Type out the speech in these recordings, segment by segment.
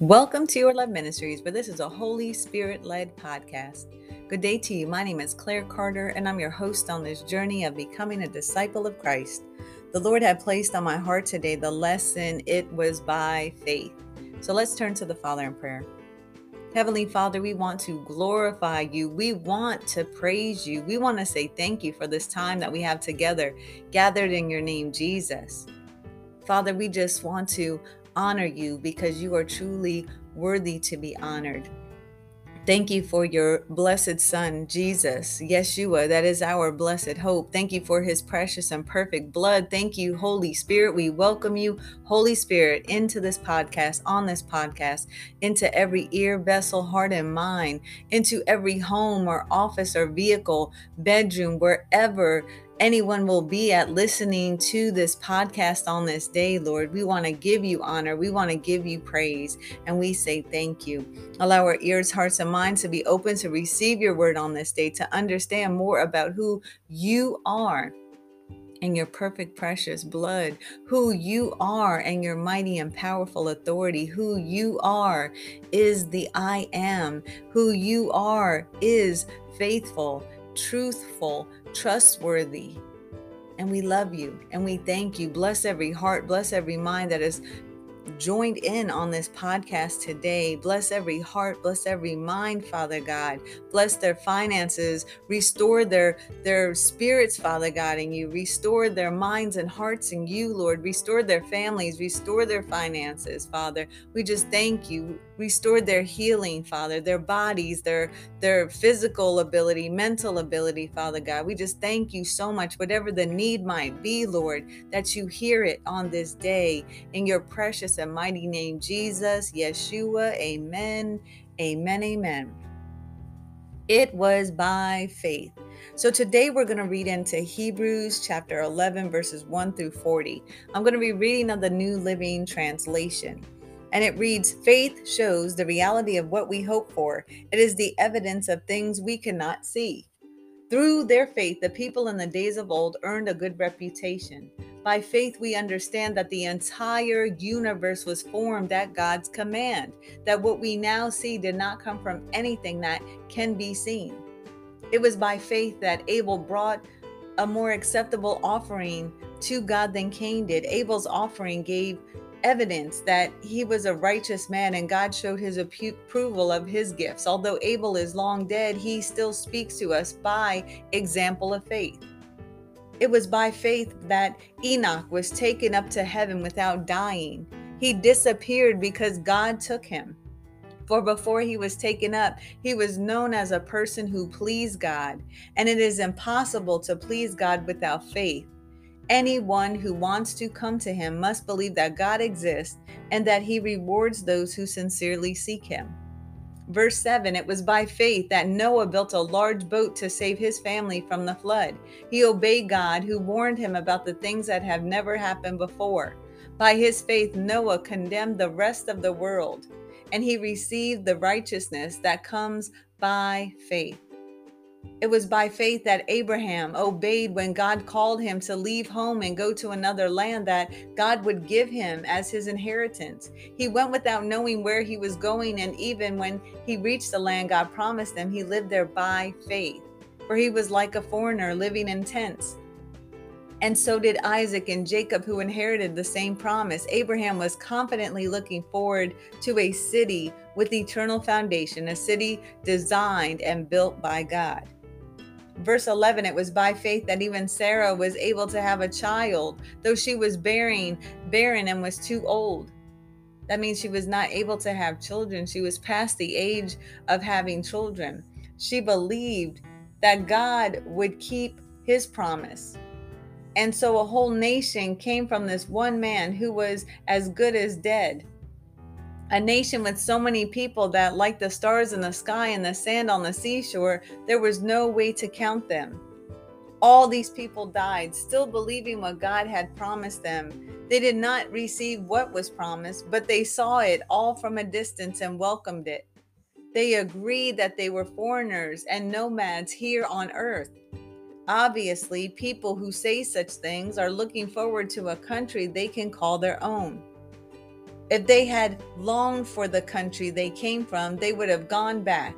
Welcome to Your Love Ministries, where this is a Holy Spirit led podcast. Good day to you. My name is Claire Carter, and I'm your host on this journey of becoming a disciple of Christ. The Lord had placed on my heart today the lesson, It was by faith. So let's turn to the Father in prayer. Heavenly Father, we want to glorify you. We want to praise you. We want to say thank you for this time that we have together, gathered in your name, Jesus. Father, we just want to honor you because you are truly worthy to be honored. Thank you for your blessed Son, Jesus, Yeshua. That is our blessed hope. Thank you for his precious and perfect blood. Thank you, Holy Spirit. We welcome you, Holy Spirit, into this podcast, on this podcast, into every ear, vessel, heart, and mind, into every home or office or vehicle, bedroom, wherever anyone will be at listening to this podcast on this day, Lord. We want to give you honor. We want to give you praise. And we say thank you. Allow our ears, hearts, and minds to be open to receive your word on this day, to understand more about who you are and your perfect, precious blood, who you are and your mighty and powerful authority, who you are is the I am, who you are is faithful, truthful, trustworthy. And we love you and we thank you. Bless every heart, bless every mind that is joined in on this podcast today. Bless every heart, bless every mind, Father God. Bless their finances, restore their their spirits, Father God, in you. Restore their minds and hearts in you, Lord. Restore their families, restore their finances, Father. We just thank you. Restore their healing, Father, their bodies, their their physical ability, mental ability, Father God. We just thank you so much whatever the need might be, Lord, that you hear it on this day in your precious and mighty name, Jesus, Yeshua. Amen. Amen. Amen. It was by faith. So today we're going to read into Hebrews chapter 11, verses 1 through 40. I'm going to be reading of the New Living Translation. And it reads Faith shows the reality of what we hope for, it is the evidence of things we cannot see. Through their faith, the people in the days of old earned a good reputation. By faith, we understand that the entire universe was formed at God's command, that what we now see did not come from anything that can be seen. It was by faith that Abel brought a more acceptable offering to God than Cain did. Abel's offering gave evidence that he was a righteous man and God showed his approval of his gifts. Although Abel is long dead, he still speaks to us by example of faith. It was by faith that Enoch was taken up to heaven without dying. He disappeared because God took him. For before he was taken up, he was known as a person who pleased God, and it is impossible to please God without faith. Anyone who wants to come to him must believe that God exists and that he rewards those who sincerely seek him. Verse 7 It was by faith that Noah built a large boat to save his family from the flood. He obeyed God, who warned him about the things that have never happened before. By his faith, Noah condemned the rest of the world, and he received the righteousness that comes by faith. It was by faith that Abraham obeyed when God called him to leave home and go to another land that God would give him as his inheritance. He went without knowing where he was going, and even when he reached the land God promised him, he lived there by faith, for he was like a foreigner living in tents. And so did Isaac and Jacob, who inherited the same promise. Abraham was confidently looking forward to a city with eternal foundation, a city designed and built by God verse 11 it was by faith that even sarah was able to have a child though she was bearing barren and was too old. That means she was not able to have children. She was past the age of having children. She believed that god would keep his promise. And so a whole nation came from this one man who was as good as dead a nation with so many people that, like the stars in the sky and the sand on the seashore, there was no way to count them. All these people died, still believing what God had promised them. They did not receive what was promised, but they saw it all from a distance and welcomed it. They agreed that they were foreigners and nomads here on earth. Obviously, people who say such things are looking forward to a country they can call their own. If they had longed for the country they came from, they would have gone back.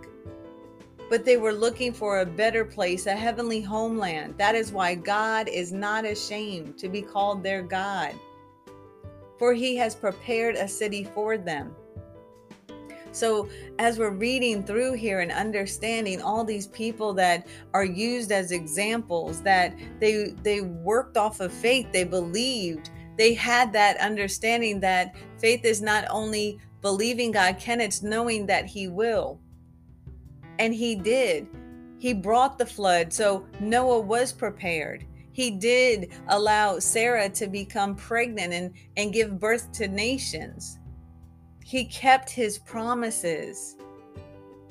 But they were looking for a better place, a heavenly homeland. That is why God is not ashamed to be called their God, for he has prepared a city for them. So, as we're reading through here and understanding all these people that are used as examples, that they they worked off of faith, they believed, they had that understanding that faith is not only believing God can, it's knowing that He will. And He did. He brought the flood, so Noah was prepared. He did allow Sarah to become pregnant and, and give birth to nations. He kept his promises.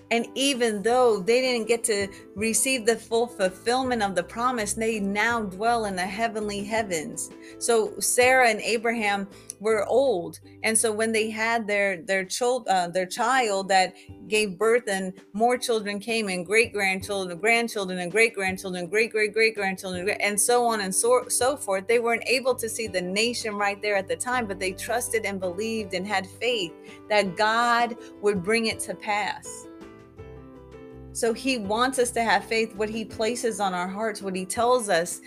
And even though they didn't get to receive the full fulfillment of the promise, they now dwell in the heavenly heavens. So Sarah and Abraham were old, and so when they had their their child uh, their child that gave birth, and more children came, and great grandchildren, grandchildren, and great grandchildren, great great great grandchildren, and so on and so so forth. They weren't able to see the nation right there at the time, but they trusted and believed and had faith that God would bring it to pass. So he wants us to have faith, what he places on our hearts, what he tells us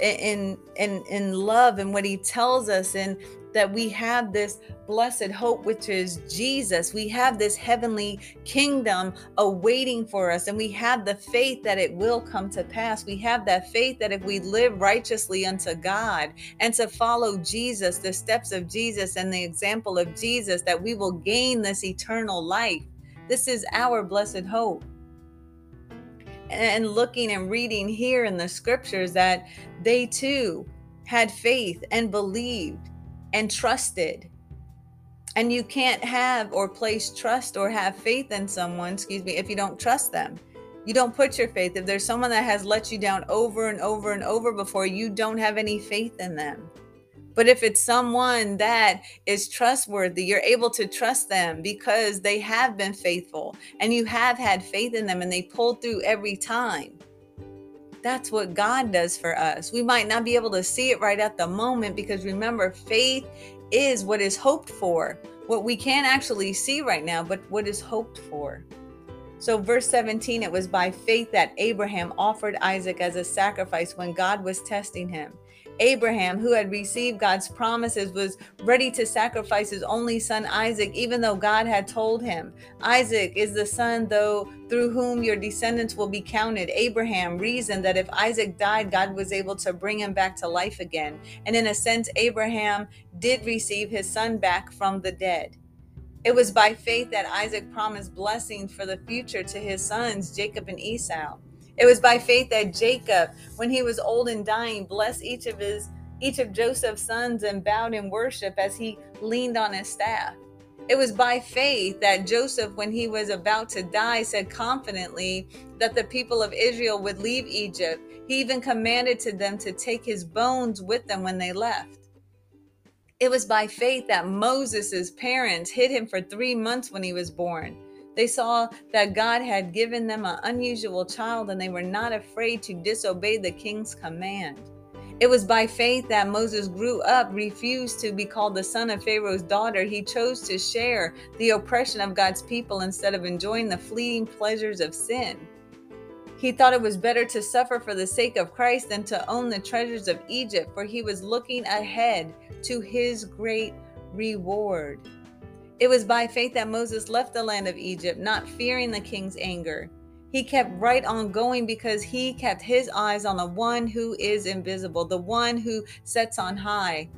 in in in love and what he tells us and that we have this blessed hope which is Jesus. We have this heavenly kingdom awaiting for us and we have the faith that it will come to pass. We have that faith that if we live righteously unto God and to follow Jesus the steps of Jesus and the example of Jesus that we will gain this eternal life. This is our blessed hope and looking and reading here in the scriptures that they too had faith and believed and trusted. And you can't have or place trust or have faith in someone, excuse me, if you don't trust them. You don't put your faith. If there's someone that has let you down over and over and over before, you don't have any faith in them. But if it's someone that is trustworthy, you're able to trust them because they have been faithful and you have had faith in them and they pulled through every time. That's what God does for us. We might not be able to see it right at the moment because remember, faith is what is hoped for, what we can't actually see right now, but what is hoped for. So, verse 17, it was by faith that Abraham offered Isaac as a sacrifice when God was testing him. Abraham, who had received God's promises, was ready to sacrifice his only son Isaac, even though God had told him, Isaac is the son, though through whom your descendants will be counted. Abraham reasoned that if Isaac died, God was able to bring him back to life again. And in a sense, Abraham did receive his son back from the dead. It was by faith that Isaac promised blessings for the future to his sons, Jacob and Esau. It was by faith that Jacob, when he was old and dying, blessed each of his each of Joseph's sons and bowed in worship as he leaned on his staff. It was by faith that Joseph, when he was about to die, said confidently that the people of Israel would leave Egypt. He even commanded to them to take his bones with them when they left. It was by faith that Moses' parents hid him for three months when he was born. They saw that God had given them an unusual child and they were not afraid to disobey the king's command. It was by faith that Moses grew up, refused to be called the son of Pharaoh's daughter. He chose to share the oppression of God's people instead of enjoying the fleeting pleasures of sin. He thought it was better to suffer for the sake of Christ than to own the treasures of Egypt, for he was looking ahead to his great reward. It was by faith that Moses left the land of Egypt, not fearing the king's anger. He kept right on going because he kept his eyes on the one who is invisible, the one who sits on high.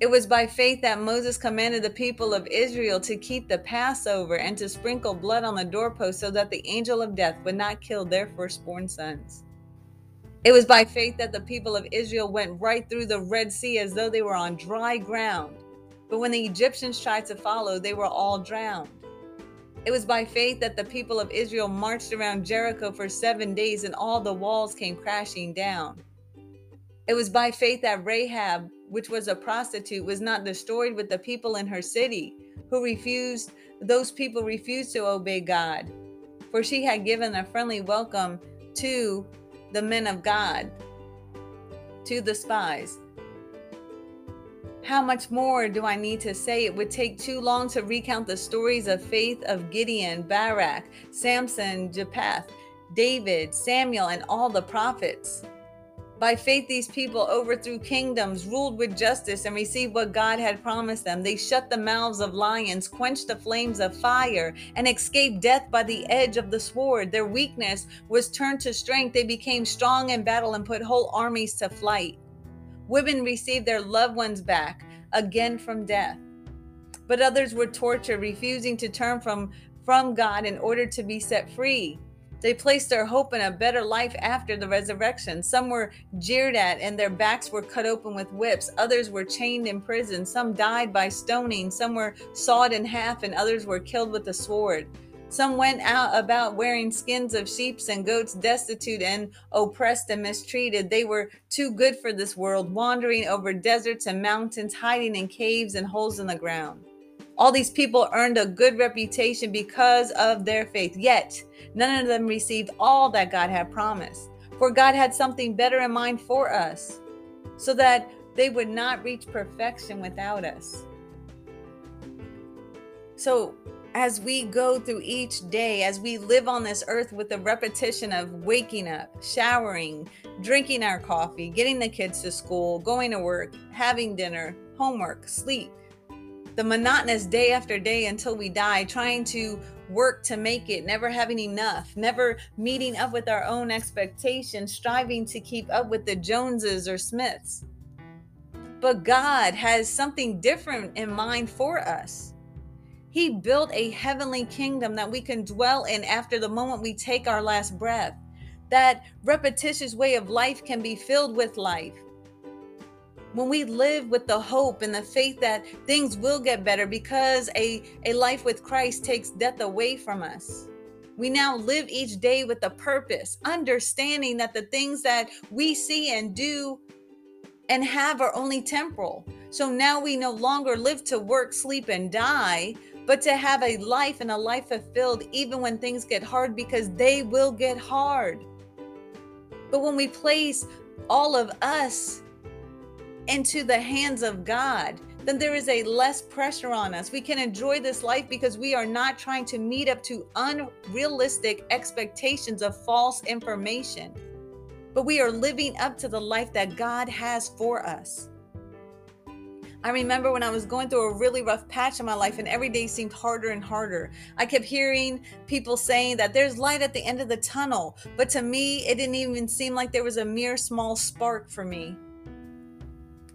It was by faith that Moses commanded the people of Israel to keep the Passover and to sprinkle blood on the doorpost so that the angel of death would not kill their firstborn sons. It was by faith that the people of Israel went right through the Red Sea as though they were on dry ground. But when the Egyptians tried to follow, they were all drowned. It was by faith that the people of Israel marched around Jericho for seven days and all the walls came crashing down. It was by faith that Rahab, which was a prostitute, was not destroyed with the people in her city who refused, those people refused to obey God. For she had given a friendly welcome to the men of God, to the spies. How much more do I need to say? It would take too long to recount the stories of faith of Gideon, Barak, Samson, Jephthah, David, Samuel, and all the prophets. By faith, these people overthrew kingdoms, ruled with justice, and received what God had promised them. They shut the mouths of lions, quenched the flames of fire, and escaped death by the edge of the sword. Their weakness was turned to strength. They became strong in battle and put whole armies to flight. Women received their loved ones back again from death. But others were tortured, refusing to turn from, from God in order to be set free. They placed their hope in a better life after the resurrection. Some were jeered at and their backs were cut open with whips. Others were chained in prison. Some died by stoning. Some were sawed in half and others were killed with a sword. Some went out about wearing skins of sheep and goats, destitute and oppressed and mistreated. They were too good for this world, wandering over deserts and mountains, hiding in caves and holes in the ground. All these people earned a good reputation because of their faith, yet none of them received all that God had promised. For God had something better in mind for us, so that they would not reach perfection without us. So, as we go through each day, as we live on this earth with the repetition of waking up, showering, drinking our coffee, getting the kids to school, going to work, having dinner, homework, sleep, the monotonous day after day until we die, trying to work to make it, never having enough, never meeting up with our own expectations, striving to keep up with the Joneses or Smiths. But God has something different in mind for us. He built a heavenly kingdom that we can dwell in after the moment we take our last breath. That repetitious way of life can be filled with life when we live with the hope and the faith that things will get better because a, a life with Christ takes death away from us. We now live each day with a purpose, understanding that the things that we see and do and have are only temporal. So now we no longer live to work, sleep, and die, but to have a life and a life fulfilled even when things get hard because they will get hard. But when we place all of us into the hands of God, then there is a less pressure on us. We can enjoy this life because we are not trying to meet up to unrealistic expectations of false information, but we are living up to the life that God has for us. I remember when I was going through a really rough patch in my life and every day seemed harder and harder. I kept hearing people saying that there's light at the end of the tunnel, but to me, it didn't even seem like there was a mere small spark for me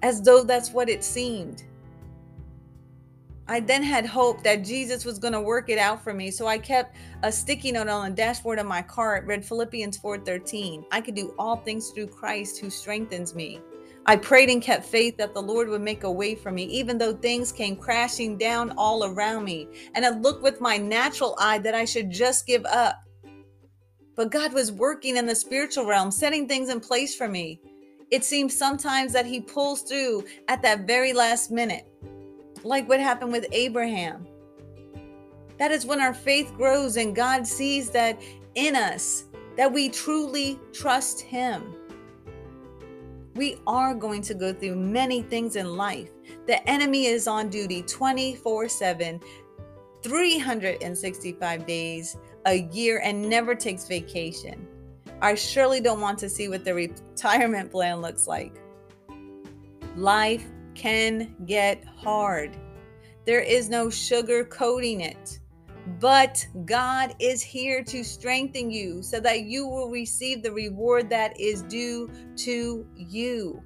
as though that's what it seemed. I then had hope that Jesus was going to work it out for me. So I kept a sticky note on the dashboard of my car. It read Philippians 4:13. I could do all things through Christ who strengthens me. I prayed and kept faith that the Lord would make a way for me, even though things came crashing down all around me. And it looked with my natural eye that I should just give up. But God was working in the spiritual realm, setting things in place for me. It seems sometimes that he pulls through at that very last minute, like what happened with Abraham. That is when our faith grows and God sees that in us, that we truly trust Him. We are going to go through many things in life. The enemy is on duty 24 7, 365 days a year, and never takes vacation. I surely don't want to see what the retirement plan looks like. Life can get hard. There is no sugar coating it. But God is here to strengthen you so that you will receive the reward that is due to you.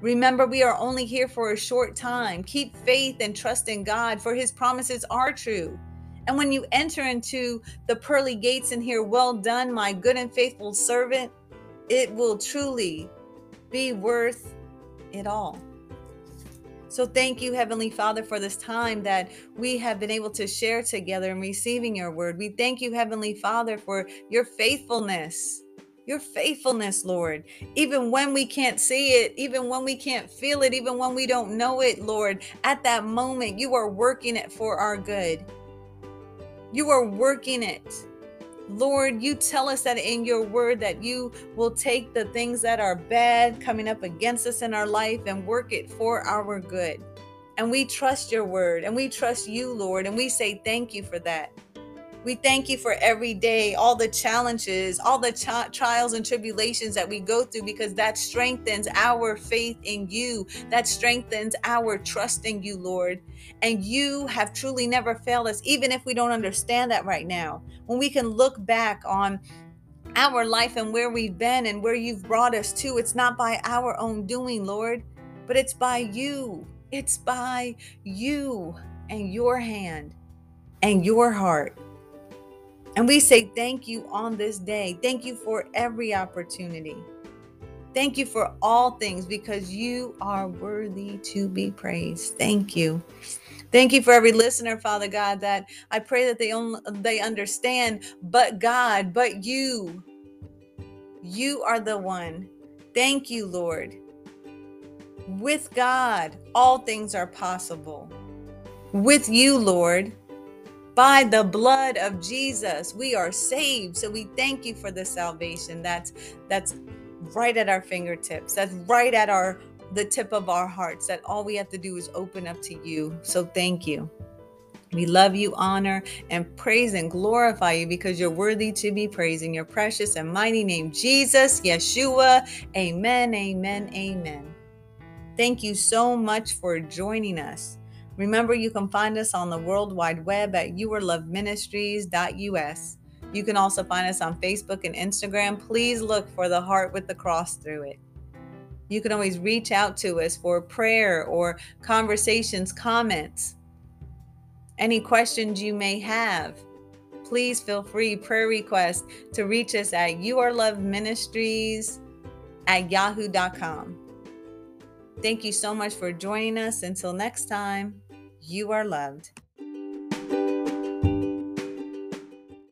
Remember, we are only here for a short time. Keep faith and trust in God, for his promises are true. And when you enter into the pearly gates and hear, Well done, my good and faithful servant, it will truly be worth it all. So, thank you, Heavenly Father, for this time that we have been able to share together in receiving your word. We thank you, Heavenly Father, for your faithfulness. Your faithfulness, Lord. Even when we can't see it, even when we can't feel it, even when we don't know it, Lord, at that moment, you are working it for our good. You are working it Lord, you tell us that in your word that you will take the things that are bad coming up against us in our life and work it for our good. And we trust your word and we trust you, Lord, and we say thank you for that. We thank you for every day, all the challenges, all the ch- trials and tribulations that we go through, because that strengthens our faith in you. That strengthens our trust in you, Lord. And you have truly never failed us, even if we don't understand that right now. When we can look back on our life and where we've been and where you've brought us to, it's not by our own doing, Lord, but it's by you. It's by you and your hand and your heart. And we say thank you on this day. Thank you for every opportunity. Thank you for all things because you are worthy to be praised. Thank you. Thank you for every listener, Father God, that I pray that they only, they understand, but God, but you. You are the one. Thank you, Lord. With God, all things are possible. With you, Lord, by the blood of Jesus we are saved so we thank you for the salvation that's that's right at our fingertips that's right at our the tip of our hearts that all we have to do is open up to you so thank you we love you, honor, and praise and glorify you because you're worthy to be praised in your precious and mighty name, Jesus, Yeshua. Amen, amen, amen. Thank you so much for joining us. Remember, you can find us on the World Wide Web at yourloveministries.us. You can also find us on Facebook and Instagram. Please look for the heart with the cross through it. You can always reach out to us for prayer or conversations, comments, any questions you may have. Please feel free, prayer request, to reach us at yourloveministries at yahoo.com. Thank you so much for joining us. Until next time. You are loved.